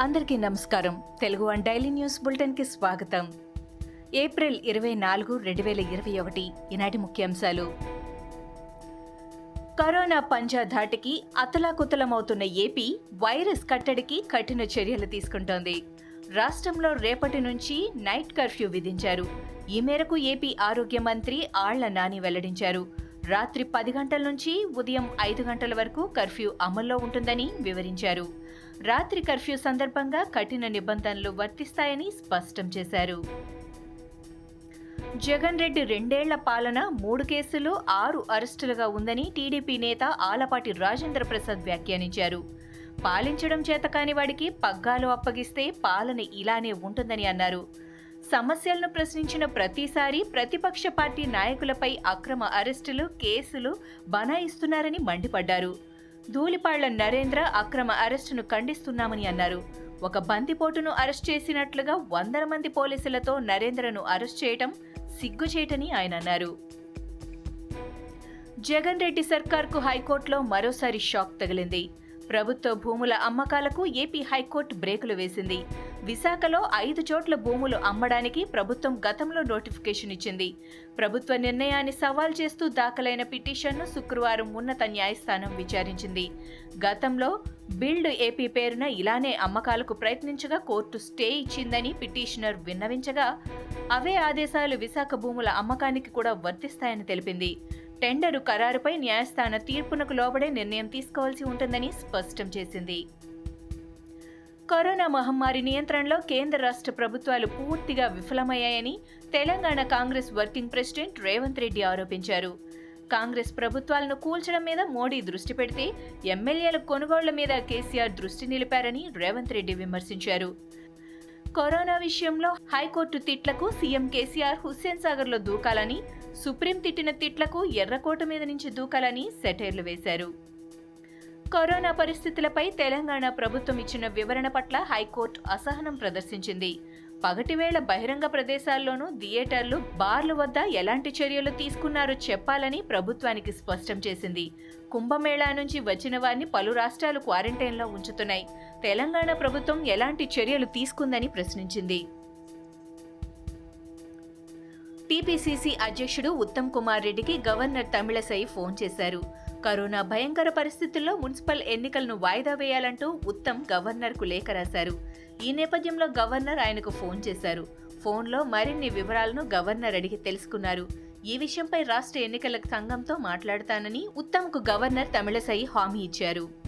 అందరికీ నమస్కారం. Telugu one daily news బులెటిన్కి స్వాగతం. ఏప్రిల్ ఇరవై నాలుగు రెండు వేల ఇరవై ఒకటి ఈనాటి ముఖ్యాంశాలు. కరోనా పంజా ధాటికి అతలాకుతలమవుతున్న ఏపీ వైరస్ కట్టడికి కఠిన చర్యలు తీసుకుంటోంది. రాష్ట్రంలో రేపటి నుంచి నైట్ కర్ఫ్యూ విధించారు. ఈ మేరకు ఏపీ ఆరోగ్య మంత్రి ఆళ్ళ నాని వెల్లడించారు. రాత్రి పది గంటల నుంచి ఉదయం ఐదు గంటల వరకు కర్ఫ్యూ అమల్లో ఉంటుందని వివరించారు. రాత్రి కర్ఫ్యూ సందర్భంగా కఠిన నిబంధనలు వర్తిస్తాయని స్పష్టం చేశారు. జగన్ రెడ్డి రెండేళ్ళ పాలన మూడు కేసులు ఆరు అరెస్టులుగా ఉందని టీడీపీ నేత ఆలపాటి రాజేంద్ర ప్రసాద్ వ్యాఖ్యానించారు. పాలించడం చేత కాని వాడికి పగ్గాలు అప్పగిస్తే పాలన ఇలానే ఉంటుందని అన్నారు. సమస్యలను ప్రశ్నించిన ప్రతిసారి ప్రతిపక్ష పార్టీ నాయకులపై అక్రమ అరెస్టులు కేసులు బనాయిస్తున్నారని మండిపడ్డారు. ధూళిపాళ్ళ నరేంద్ర అక్రమ అరెస్టును ఖండిస్తున్నామని అన్నారు. ఒక బందిపోటును అరెస్ట్ చేసినట్లుగా వందల మంది పోలీసులతో నరేంద్రను అరెస్ట్ చేయటం సిగ్గుచేటని ఆయన అన్నారు. జగన్ రెడ్డి సర్కార్కు హైకోర్టులో మరోసారి షాక్ తగిలింది. ప్రభుత్వ భూముల అమ్మకాలకు ఏపీ హైకోర్టు బ్రేకులు వేసింది. విశాఖలో ఐదు చోట్ల భూములు అమ్మడానికి ప్రభుత్వం గతంలో నోటిఫికేషన్ ఇచ్చింది. ప్రభుత్వ నిర్ణయాన్ని సవాల్ చేస్తూ దాఖలైన పిటిషన్ను శుక్రవారం ఉన్నత న్యాయస్థానం విచారించింది. గతంలో బిల్డ్ ఏపీ పేరున ఇలానే అమ్మకాలకు ప్రయత్నించగా కోర్టు స్టే ఇచ్చిందని పిటిషనర్ విన్నవించగా అవే ఆదేశాలు విశాఖ భూముల అమ్మకానికి కూడా వర్తిస్తాయని తెలిపింది. టెండరు ఖరారుపై న్యాయస్థాన తీర్పునకు లోబడే నిర్ణయం తీసుకోవాల్సి ఉంటుందని స్పష్టం చేసింది. కరోనా మహమ్మారి నియంత్రణలో కేంద్ర రాష్ట్ర ప్రభుత్వాలు పూర్తిగా విఫలమయ్యాయని తెలంగాణ కాంగ్రెస్ వర్కింగ్ ప్రెసిడెంట్ రేవంత్ రెడ్డి ఆరోపించారు. కాంగ్రెస్ ప్రభుత్వాలను కూల్చడం మీద మోడీ దృష్టి పెడితే ఎమ్మెల్యేల కొనుగోళ్ళ మీద కేసీఆర్ దృష్టి నిలిపారని రేవంత్ రెడ్డి విమర్శించారు. కరోనా విషయంలో హైకోర్టు తిట్లకు సీఎం కేసీఆర్ హుస్సేన్ సాగర్లో దూకాలని సుప్రీం తిట్టిన తిట్లకు ఎర్రకోట మీద నుంచి దూకాలని సెటైర్లు వేశారు. కరోనా పరిస్థితులపై తెలంగాణ ప్రభుత్వం ఇచ్చిన వివరణ పట్ల హైకోర్టు అసహనం ప్రదర్శించింది. పగటివేళ బహిరంగ ప్రదేశాల్లోనూ థియేటర్లు బార్లు వద్ద ఎలాంటి చర్యలు తీసుకున్నారో చెప్పాలని ప్రభుత్వానికి స్పష్టం చేసింది. కుంభమేళా నుంచి వచ్చిన వారిని పలు రాష్ట్రాలు క్వారంటైన్లో ఉంచుతున్నాయి. తెలంగాణ ప్రభుత్వం ఎలాంటి చర్యలు తీసుకుందని ప్రశ్నించింది. టీపీసీసీ అధ్యక్షుడు ఉత్తమ్ కుమార్ రెడ్డికి గవర్నర్ తమిళసై ఫోన్ చేశారు. కరోనా భయంకర పరిస్థితుల్లో మున్సిపల్ ఎన్నికలను వాయిదా వేయాలంటూ ఉత్తమ్ గవర్నర్కు లేఖ రాశారు. ఈ నేపథ్యంలో గవర్నర్ ఆయనకు ఫోన్ చేశారు. ఫోన్లో మరిన్ని వివరాలను గవర్నర్ అడిగి తెలుసుకున్నారు. ఈ విషయంపై రాష్ట్ర ఎన్నికల సంఘంతో మాట్లాడతానని ఉత్తమ్కు గవర్నర్ తమిళసై హామీ ఇచ్చారు.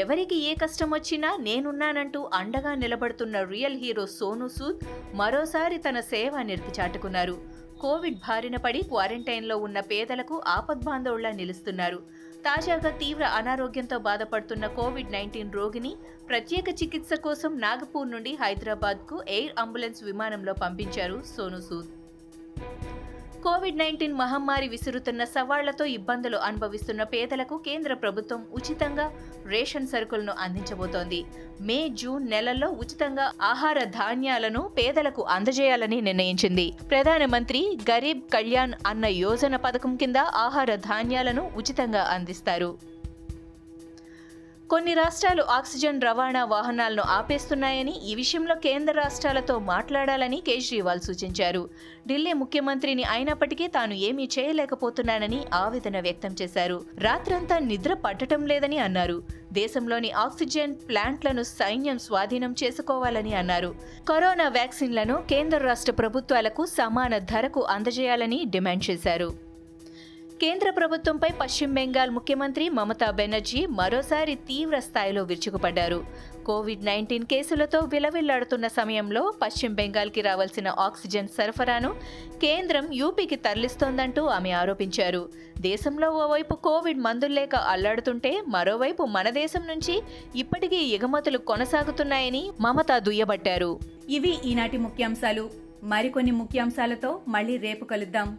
ఎవరికి ఏ కష్టం వచ్చినా నేనున్నానంటూ అండగా నిలబడుతున్న రియల్ హీరో సోను సూద్ మరోసారి తన సేవ నిర్తి చాటుకున్నారు. కోవిడ్ బారిన పడి క్వారంటైన్లో ఉన్న పేదలకు ఆపద్బాంధవుళ్ళా నిలుస్తున్నారు. తాజాగా తీవ్ర అనారోగ్యంతో బాధపడుతున్న కోవిడ్ నైన్టీన్ రోగిని ప్రత్యేక చికిత్స కోసం నాగపూర్ నుండి హైదరాబాద్కు ఎయిర్ అంబులెన్స్ విమానంలో పంపించారు సోను సూద్. కోవిడ్ నైన్టీన్ మహమ్మారి విసురుతున్న సవాళ్ళతో ఇబ్బందులు అనుభవిస్తున్న పేదలకు కేంద్ర ప్రభుత్వం ఉచితంగా రేషన్ సరుకులను అందించబోతోంది. మే జూన్ నెలల్లో ఉచితంగా ఆహార ధాన్యాలను పేదలకు అందజేయాలని నిర్ణయించింది. ప్రధానమంత్రి గరీబ్ కళ్యాణ్ అన్న యోజన పథకం కింద ఆహార ధాన్యాలను ఉచితంగా అందిస్తారు. కొన్ని రాష్ట్రాలు ఆక్సిజన్ రవాణా వాహనాలను ఆపేస్తున్నాయని ఈ విషయంలో కేంద్ర రాష్ట్రాలతో మాట్లాడాలని కేజ్రీవాల్ సూచించారు. ఢిల్లీ ముఖ్యమంత్రిని అయినప్పటికీ తాను ఏమీ చేయలేకపోతున్నానని ఆవేదన వ్యక్తం చేశారు. రాత్రంతా నిద్ర పట్టడం లేదని అన్నారు. దేశంలోని ఆక్సిజన్ ప్లాంట్లను సైన్యం స్వాధీనం చేసుకోవాలని అన్నారు. కరోనా వ్యాక్సిన్లను కేంద్ర రాష్ట్ర ప్రభుత్వాలకు సమాన ధరకు అందజేయాలని డిమాండ్ చేశారు. కేంద్ర ప్రభుత్వంపై పశ్చిమ బెంగాల్ ముఖ్యమంత్రి మమతా బెనర్జీ మరోసారి తీవ్ర స్థాయిలో విరుచుకుపడ్డారు. కోవిడ్ నైన్టీన్ కేసులతో విలవిల్లాడుతున్న సమయంలో పశ్చిమ బెంగాల్కి రావాల్సిన ఆక్సిజన్ సరఫరాను కేంద్రం యూపీకి తరలిస్తోందంటూ ఆమె ఆరోపించారు. దేశంలో ఓవైపు కోవిడ్ మందులు లేక అల్లాడుతుంటే మరోవైపు మన దేశం నుంచి ఇప్పటికీ ఎగుమతులు కొనసాగుతున్నాయని మమతా దుయ్యబట్టారు. ఇవి ఈనాటి ముఖ్యాంశాలు. మరికొన్ని ముఖ్యాంశాలతో మళ్ళీ రేపు కలుద్దాం.